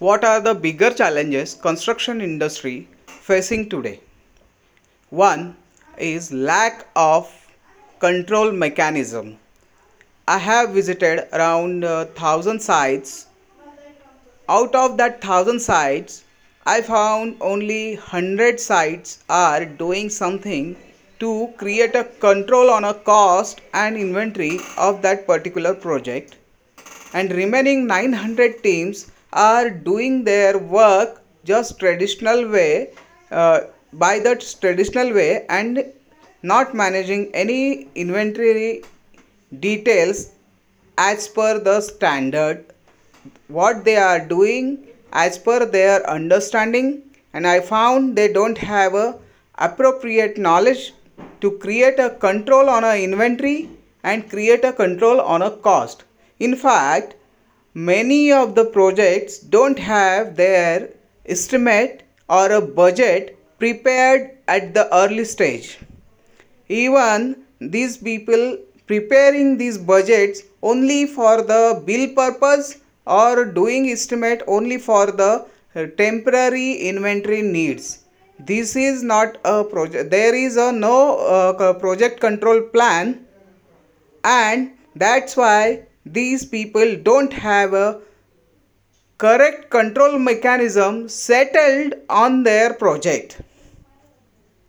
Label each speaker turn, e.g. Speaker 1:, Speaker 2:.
Speaker 1: What are the bigger challenges construction industry facing today? One is lack of control mechanism. I have visited around uh, 1000 sites. Out of that 1000 sites, I found only 100 sites are doing something to create a control on a cost and inventory of that particular project and remaining 900 teams are doing their work just traditional way uh, by that traditional way and not managing any inventory details as per the standard. What they are doing as per their understanding and i found they don't have a appropriate knowledge to create a control on a inventory and create a control on a cost. In fact many of the projects don't have their estimate or a budget prepared at the early stage. Even these people preparing these budgets only for the bill purpose or doing estimate only for the temporary inventory needs. This is not a project there is a no uh, project control plan and that's why these people don't have a correct control mechanism settled on their project